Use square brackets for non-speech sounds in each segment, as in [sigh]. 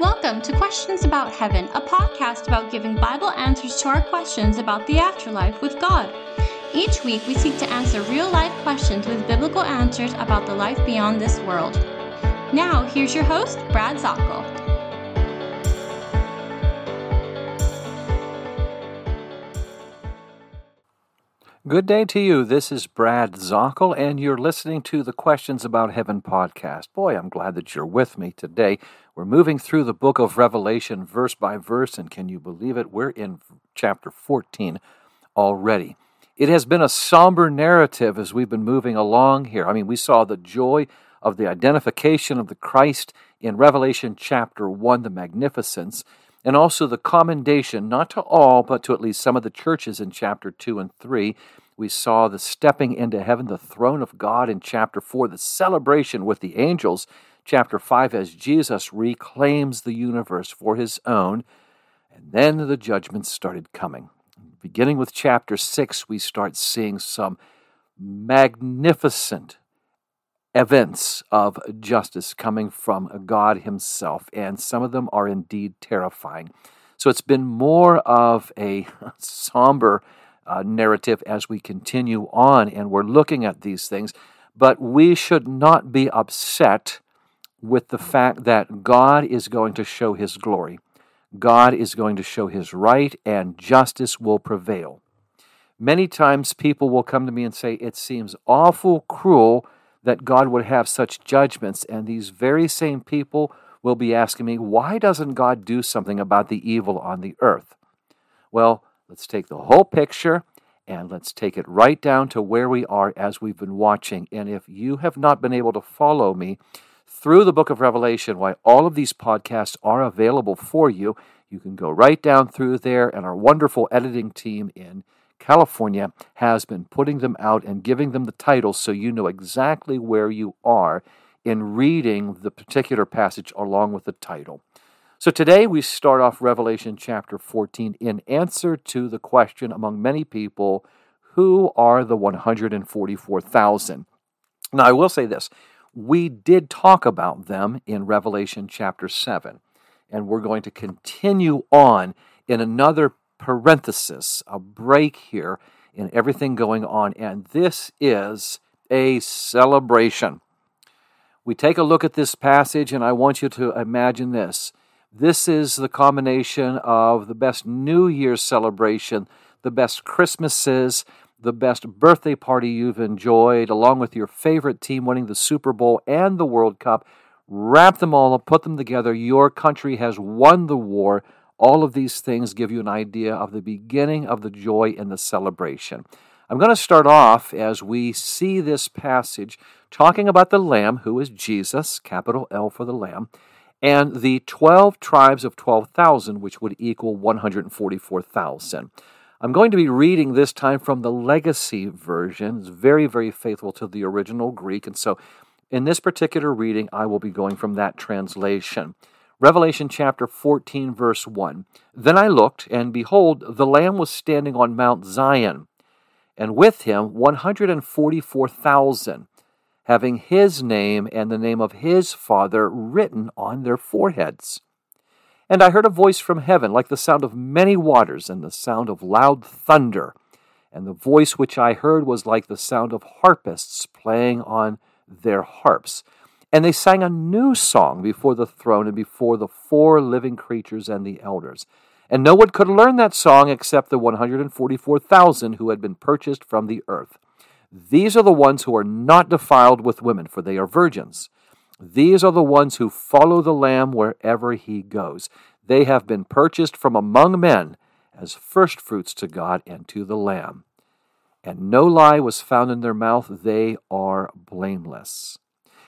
Welcome to Questions About Heaven, a podcast about giving Bible answers to our questions about the afterlife with God. Each week, we seek to answer real life questions with biblical answers about the life beyond this world. Now, here's your host, Brad Zockoll. Good day to you. This is Brad Zockoll, and you're listening to the Questions About Heaven podcast. Boy, I'm glad that you're with me today. We're moving through the book of Revelation verse by verse, and can you believe it? We're in chapter 14 already. It has been a somber narrative as we've been moving along here. I mean, we saw the joy of the identification of the Christ in Revelation chapter 1, the magnificence, and also the commendation, not to all, but to at least some of the churches in chapter 2 and 3. We saw the stepping into heaven, the throne of God in chapter 4, the celebration with the angels, chapter 5, as Jesus reclaims the universe for his own. And then the judgments started coming. Beginning with chapter 6, we start seeing some magnificent events of justice coming from God Himself, and some of them are indeed terrifying. So it's been more of a [laughs] somber uh, narrative as we continue on, and we're looking at these things. But we should not be upset with the fact that God is going to show His glory. God is going to show his right and justice will prevail. Many times people will come to me and say, It seems awful cruel that God would have such judgments. And these very same people will be asking me, Why doesn't God do something about the evil on the earth? Well, let's take the whole picture and let's take it right down to where we are as we've been watching. And if you have not been able to follow me, through the book of Revelation, why all of these podcasts are available for you. You can go right down through there, and our wonderful editing team in California has been putting them out and giving them the titles so you know exactly where you are in reading the particular passage along with the title. So today we start off Revelation chapter 14 in answer to the question among many people who are the 144,000? Now, I will say this we did talk about them in Revelation chapter 7, and we're going to continue on in another parenthesis, a break here in everything going on, and this is a celebration. We take a look at this passage, and I want you to imagine this. This is the combination of the best New Year's celebration, the best Christmases, the best birthday party you've enjoyed, along with your favorite team winning the Super Bowl and the World Cup. Wrap them all up, put them together. Your country has won the war. All of these things give you an idea of the beginning of the joy and the celebration. I'm going to start off as we see this passage talking about the Lamb, who is Jesus, capital L for the Lamb, and the 12 tribes of 12,000, which would equal 144,000. I'm going to be reading this time from the Legacy version. It's very, very faithful to the original Greek. And so in this particular reading, I will be going from that translation. Revelation chapter 14, verse 1. Then I looked, and behold, the Lamb was standing on Mount Zion, and with him 144,000, having his name and the name of his Father written on their foreheads. And I heard a voice from heaven, like the sound of many waters, and the sound of loud thunder. And the voice which I heard was like the sound of harpists playing on their harps. And they sang a new song before the throne and before the four living creatures and the elders. And no one could learn that song except the 144,000 who had been purchased from the earth. These are the ones who are not defiled with women, for they are virgins. These are the ones who follow the Lamb wherever he goes. They have been purchased from among men as firstfruits to God and to the Lamb. And no lie was found in their mouth. They are blameless.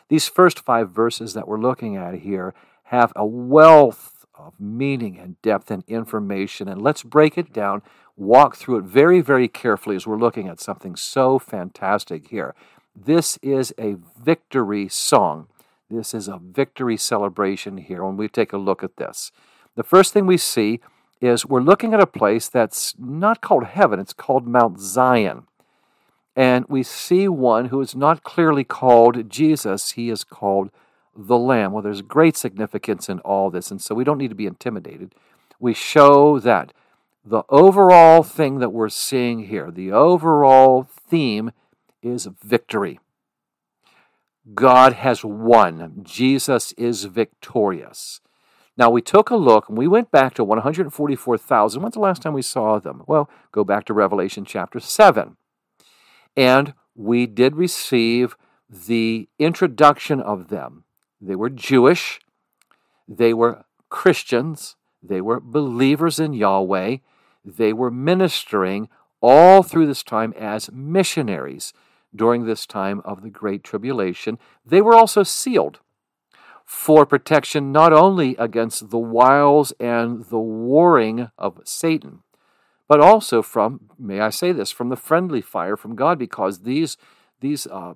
These first five verses that we're looking at here have a wealth of meaning and depth and information. And let's break it down, walk through it very, very carefully as we're looking at something so fantastic here. This is a victory song this is a victory celebration here when we take a look at this. The first thing we see is we're looking at a place that's not called heaven, it's called Mount Zion. And we see one who is not clearly called Jesus, he is called the Lamb. Well, there's great significance in all this, and so we don't need to be intimidated. We show that the overall thing that we're seeing here, the overall theme is victory. God has won. Jesus is victorious. Now, we took a look and we went back to 144,000. When's the last time we saw them? Well, go back to Revelation chapter 7. And we did receive the introduction of them. They were Jewish, they were Christians, they were believers in Yahweh, they were ministering all through this time as missionaries during this time of the Great Tribulation. They were also sealed for protection not only against the wiles and the warring of Satan, but also from, may I say this, from the friendly fire from God, because these, these uh,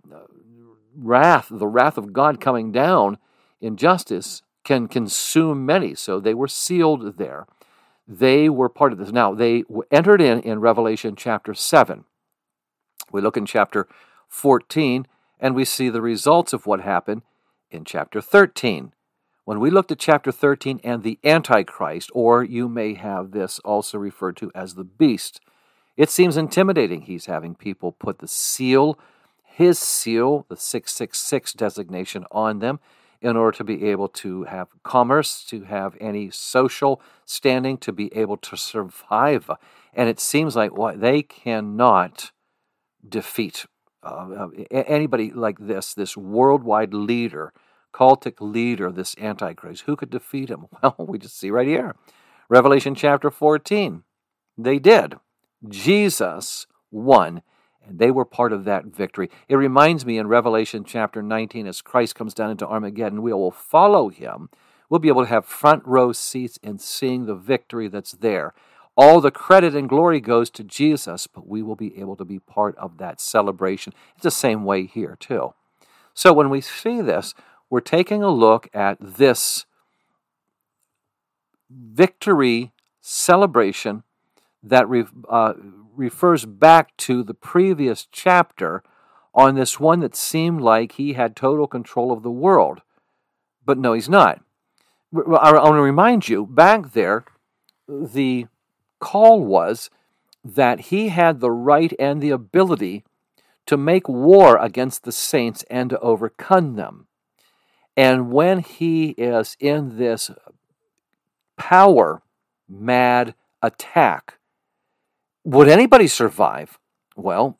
wrath, the wrath of God coming down in justice, can consume many. So they were sealed there. They were part of this. Now, they entered in in Revelation chapter 7. We look in chapter 14 and we see the results of what happened in chapter 13. When we looked at chapter 13 and the Antichrist, or you may have this also referred to as the beast, it seems intimidating. He's having people put the seal, his seal, the 666 designation on them in order to be able to have commerce, to have any social standing, to be able to survive. And it seems like what they cannot defeat uh, anybody like this, this worldwide leader, cultic leader, this Antichrist. Who could defeat him? [laughs] Well, we just see right here. Revelation chapter 14. They did. Jesus won and they were part of that victory. It reminds me in Revelation chapter 19, as Christ comes down into Armageddon, we will follow him. We'll be able to have front row seats in seeing the victory that's there. All the credit and glory goes to Jesus, but we will be able to be part of that celebration. It's the same way here, too. So when we see this, we're taking a look at this victory celebration that uh, refers back to the previous chapter on this one that seemed like he had total control of the world. But no, he's not. I want to remind you back there, the call was that he had the right and the ability to make war against the saints and to overcome them. And when he is in this power mad attack, would anybody survive? Well,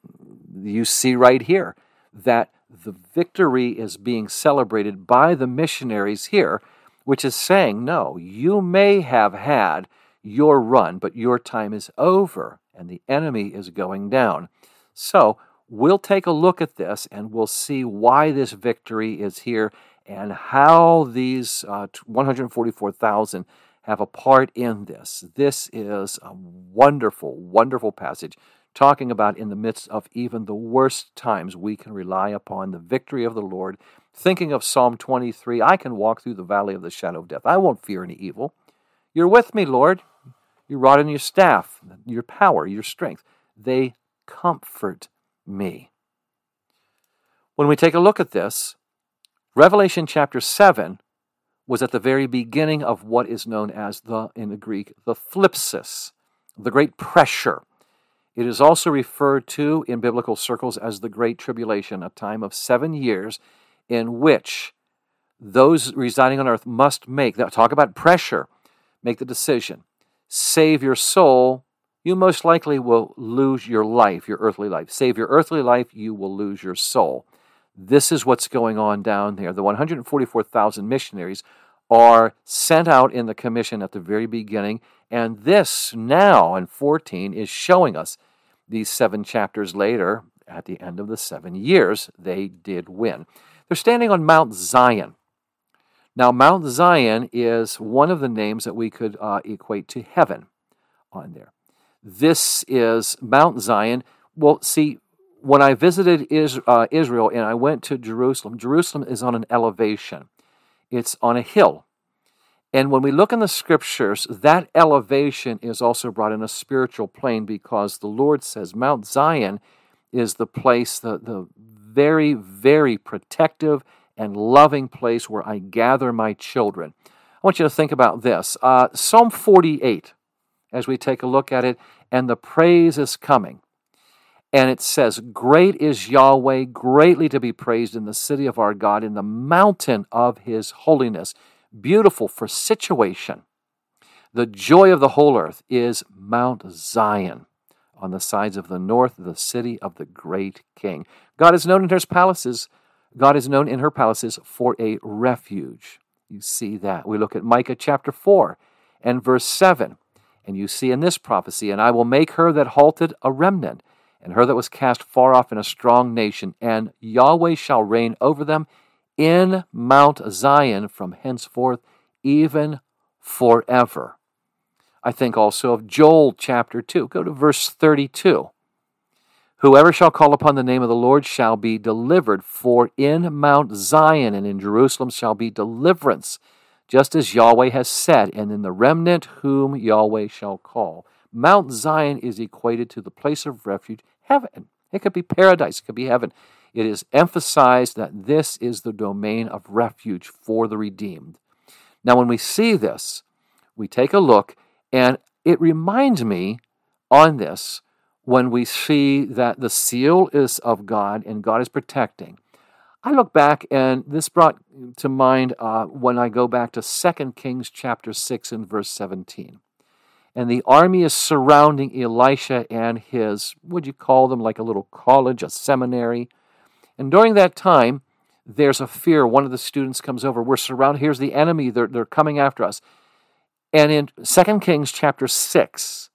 you see right here that the victory is being celebrated by the missionaries here, which is saying, no, you may have had your run, but your time is over and the enemy is going down. So we'll take a look at this and we'll see why this victory is here and how these uh, 144,000 have a part in this. This is a wonderful, wonderful passage talking about in the midst of even the worst times, we can rely upon the victory of the Lord. Thinking of Psalm 23, I can walk through the valley of the shadow of death. I won't fear any evil. You're with me, Lord. Your rod and your staff, your power, your strength, they comfort me. When we take a look at this, Revelation chapter 7 was at the very beginning of what is known as the, in the Greek, the thlipsis, the great pressure. It is also referred to in biblical circles as the Great Tribulation, a time of seven years in which those residing on earth must make, talk about pressure, make the decision. Save your soul, you most likely will lose your life, your earthly life. Save your earthly life, you will lose your soul. This is what's going on down there. The 144,000 missionaries are sent out in the commission at the very beginning, and this now in 14 is showing us these seven chapters later, at the end of the seven years, they did win. They're standing on Mount Zion. Now, Mount Zion is one of the names that we could uh, equate to heaven on there. This is Mount Zion. Well, see, when I visited uh, Israel and I went to Jerusalem, Jerusalem is on an elevation, it's on a hill. And when we look in the scriptures, that elevation is also brought in a spiritual plane because the Lord says Mount Zion is the place, the, the very, very protective and loving place where I gather my children. I want you to think about this. Uh, Psalm 48, as we take a look at it, and the praise is coming. And it says, Great is Yahweh, greatly to be praised in the city of our God, in the mountain of his holiness. Beautiful for situation. The joy of the whole earth is Mount Zion on the sides of the north, the city of the great king. God is known in his palaces. God is known in her palaces for a refuge. You see that. We look at Micah chapter 4 and verse 7. And you see in this prophecy, and I will make her that halted a remnant, and her that was cast far off in a strong nation, and Yahweh shall reign over them in Mount Zion from henceforth, even forever. I think also of Joel chapter 2. Go to verse 32. Whoever shall call upon the name of the Lord shall be delivered, for in Mount Zion and in Jerusalem shall be deliverance, just as Yahweh has said, and in the remnant whom Yahweh shall call. Mount Zion is equated to the place of refuge, heaven. It could be paradise, it could be heaven. It is emphasized that this is the domain of refuge for the redeemed. Now, when we see this, we take a look, and it reminds me on this when we see that the seal is of God and God is protecting. I look back, and this brought to mind uh, when I go back to 2 Kings chapter 6 and verse 17. And the army is surrounding Elisha and his, would you call them like a little college, a seminary? And during that time, there's a fear. One of the students comes over. We're surrounded. Here's the enemy. They're, they're coming after us. And in 2 Kings chapter 6,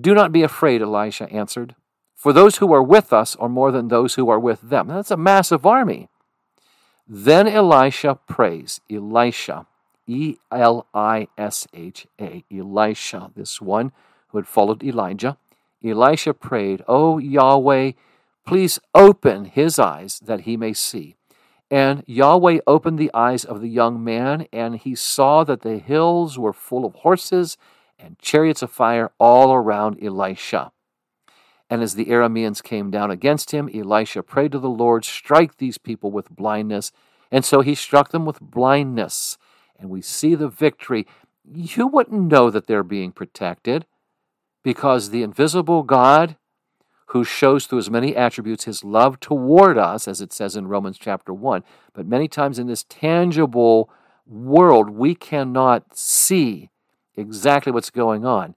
do not be afraid, Elisha answered. For those who are with us are more than those who are with them. That's a massive army. Then Elisha prays. Elisha, E L I S H A, Elisha, this one who had followed Elijah. Elisha prayed, O Yahweh, please open his eyes that he may see. And Yahweh opened the eyes of the young man, and he saw that the hills were full of horses and chariots of fire all around Elisha. And as the Arameans came down against him, Elisha prayed to the Lord, Strike these people with blindness. And so he struck them with blindness. And we see the victory. You wouldn't know that they're being protected because the invisible God, who shows through his many attributes his love toward us, as it says in Romans chapter 1, but many times in this tangible world, we cannot see exactly what's going on.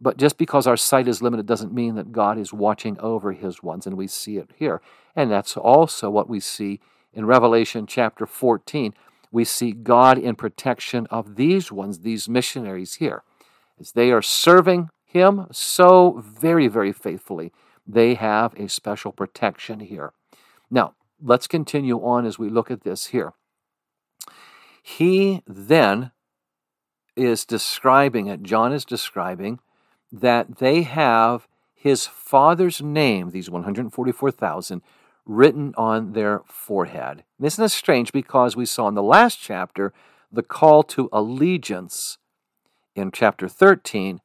But just because our sight is limited doesn't mean that God is watching over his ones, and we see it here. And that's also what we see in Revelation chapter 14. We see God in protection of these ones, these missionaries here. As they are serving him so very, very faithfully, they have a special protection here. Now, let's continue on as we look at this here. He then is describing it, John is describing that they have his father's name, these 144,000, written on their forehead. Isn't this strange because we saw in the last chapter the call to allegiance in chapter 13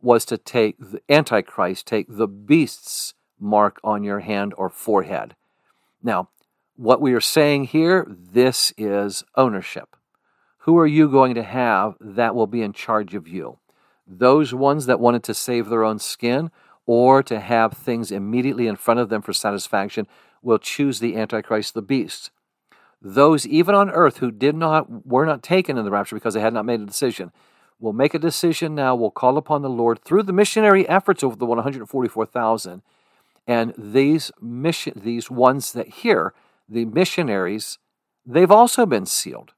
was to take the Antichrist, take the beast's mark on your hand or forehead. Now, what we are saying here, this is ownership. Who are you going to have that will be in charge of you? those ones that wanted to save their own skin or to have things immediately in front of them for satisfaction will choose the antichrist the beast those even on earth who did not were not taken in the rapture because they had not made a decision will make a decision now will call upon the lord through the missionary efforts of the 144000 and these mission these ones that hear the missionaries they've also been sealed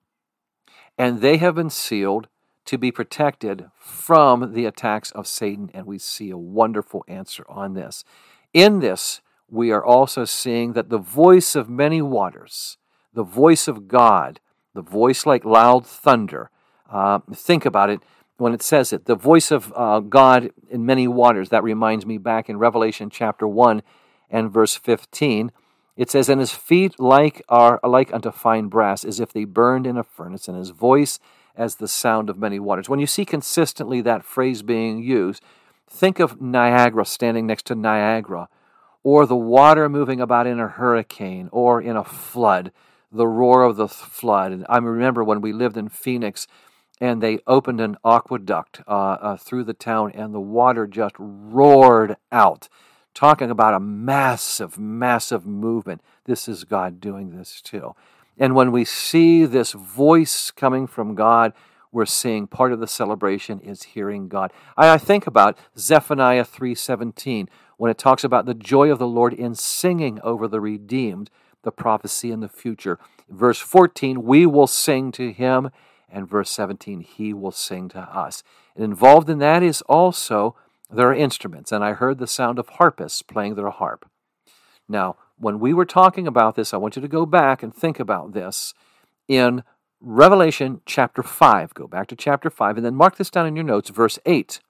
and they have been sealed to be protected from the attacks of Satan. And we see a wonderful answer on this. In this, we are also seeing that the voice of many waters, the voice of God, the voice like loud thunder, uh, think about it when it says it, the voice of uh, God in many waters. That reminds me back in Revelation chapter 1 and verse 15. It says, And his feet like are like unto fine brass, as if they burned in a furnace, and his voice as the sound of many waters. When you see consistently that phrase being used, think of Niagara standing next to Niagara, or the water moving about in a hurricane or in a flood. the roar of the flood. And I remember when we lived in Phoenix and they opened an aqueduct uh, uh, through the town and the water just roared out. Talking about a massive, massive movement. This is God doing this too. And when we see this voice coming from God, we're seeing part of the celebration is hearing God. I, think about Zephaniah 3:17 when it talks about the joy of the Lord in singing over the redeemed, the prophecy in the future. Verse 14, we will sing to him, and verse 17, he will sing to us. And involved in that is also there are instruments, and I heard the sound of harpists playing their harp. Now, when we were talking about this, I want you to go back and think about this in Revelation chapter 5. Go back to chapter 5 and then mark this down in your notes, verse 8.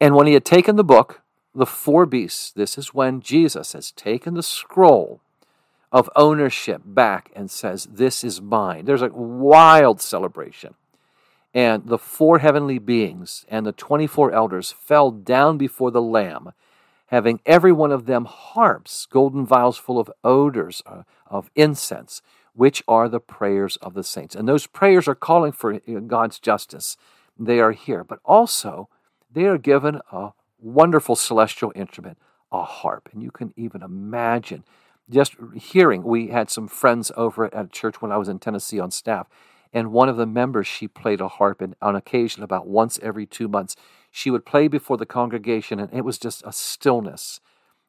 And when he had taken the book, the four beasts, this is when Jesus has taken the scroll of ownership back and says, This is mine. There's a wild celebration. And the four heavenly beings and the 24 elders fell down before the Lamb, having every one of them harps, golden vials full of odors uh, of incense which are the prayers of the saints. And those prayers are calling for God's justice. They are here. But also, they are given a wonderful celestial instrument, a harp. And you can even imagine just hearing. We had some friends over at church when I was in Tennessee on staff. And one of the members, she played a harp, and on occasion, about once every two months, she would play before the congregation, and it was just a stillness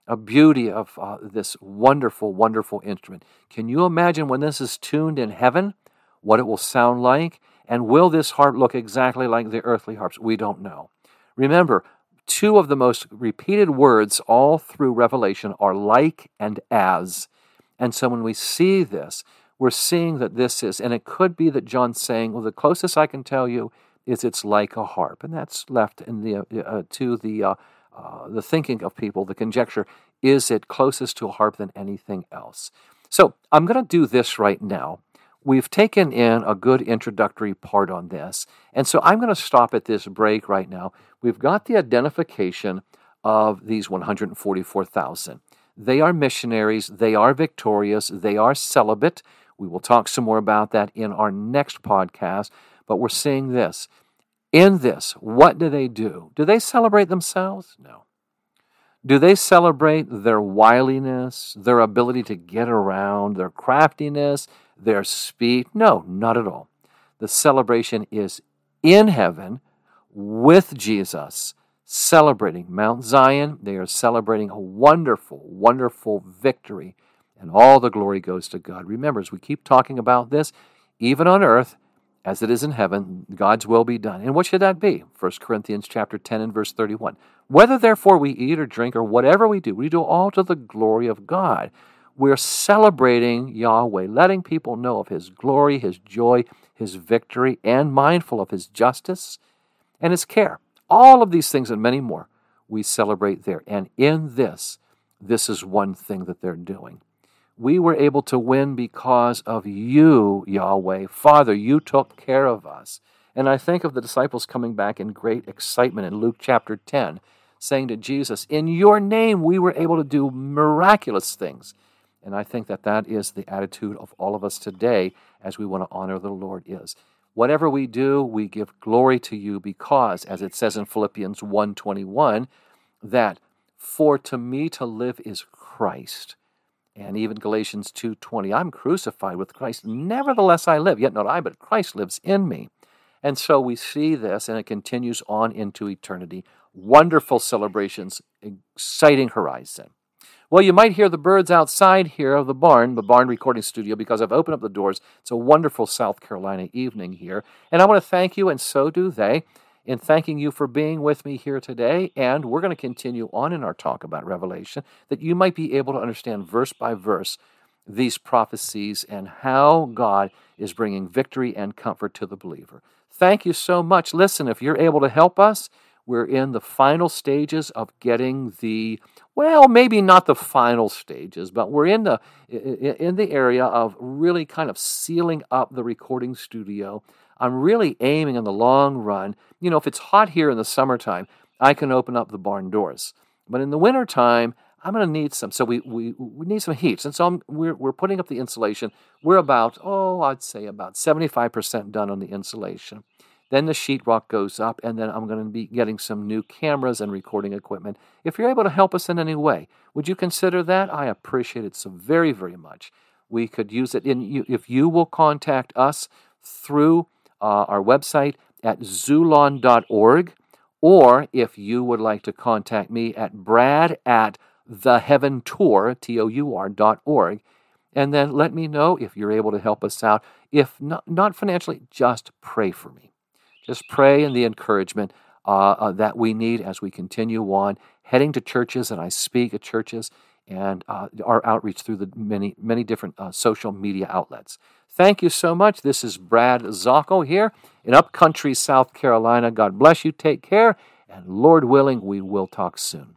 a beauty of uh, this wonderful, wonderful instrument. Can you imagine when this is tuned in heaven, what it will sound like? And will this harp look exactly like the earthly harps? We don't know. Remember, two of the most repeated words all through Revelation are like and as. And so when we see this, we're seeing that this is, and it could be that John's saying, well, the closest I can tell you is it's like a harp. And that's left in the, uh, uh to the uh, uh, the thinking of people, the conjecture, is it closest to a harp than anything else? So I'm going to do this right now. We've taken in a good introductory part on this, and so I'm going to stop at this break right now. We've got the identification of these 144,000. They are missionaries, they are victorious, they are celibate. We will talk some more about that in our next podcast, but we're seeing this in this, what do they do? Do they celebrate themselves? No. Do they celebrate their wiliness, their ability to get around, their craftiness, their speed? No, not at all. The celebration is in heaven with Jesus, celebrating Mount Zion. They are celebrating a wonderful, wonderful victory, and all the glory goes to God. Remember, as we keep talking about this, even on earth, as it is in heaven, God's will be done. And what should that be? 1 Corinthians chapter 10 and verse 31. Whether therefore we eat or drink or whatever we do, we do all to the glory of God. We're celebrating Yahweh, letting people know of his glory, his joy, his victory, and mindful of his justice and his care. All of these things and many more we celebrate there. And in this, this is one thing that they're doing. We were able to win because of you, Yahweh. Father, you took care of us. And I think of the disciples coming back in great excitement in Luke chapter 10, saying to Jesus, In your name we were able to do miraculous things. And I think that that is the attitude of all of us today as we want to honor the Lord is. Whatever we do, we give glory to you because, as it says in Philippians 1.21, that for to me to live is Christ. And even Galatians 2:20 I'm crucified with Christ nevertheless I live yet not I but Christ lives in me. And so we see this and it continues on into eternity. Wonderful celebrations exciting horizon well you might hear the birds outside here of the barn the barn recording studio because I've opened up the doors it's a wonderful South Carolina evening here and I want to thank you and so do they in thanking you for being with me here today. And we're going to continue on in our talk about Revelation that you might be able to understand verse by verse these prophecies and how God is bringing victory and comfort to the believer. Thank you so much. Listen, if you're able to help us, we're in the final stages of getting the well maybe not the final stages but we're in the in the area of really kind of sealing up the recording studio I'm really aiming in the long run. You know, if it's hot here in the summertime, I can open up the barn doors. But in the wintertime, I'm going to need some. So we, we, we need some heat. And so I'm, we're, we're putting up the insulation. We're about, oh, I'd say about 75% done on the insulation. Then the sheetrock goes up, and then I'm going to be getting some new cameras and recording equipment. If you're able to help us in any way, would you consider that? I appreciate it so very, very much. We could use it in if you will contact us through uh, our website at xulon.org, or if you would like to contact me at brad at theheaventour, T-O-U-R, dot org, and then let me know if you're able to help us out. If not, not financially, just pray for me. Just pray in the encouragement uh, uh, that we need as we continue on heading to churches, and I speak at churches and uh, our outreach through the many, many different uh, social media outlets. Thank you so much. This is Brad Zockoll here in Upcountry, South Carolina. God bless you. Take care. And Lord willing, we will talk soon.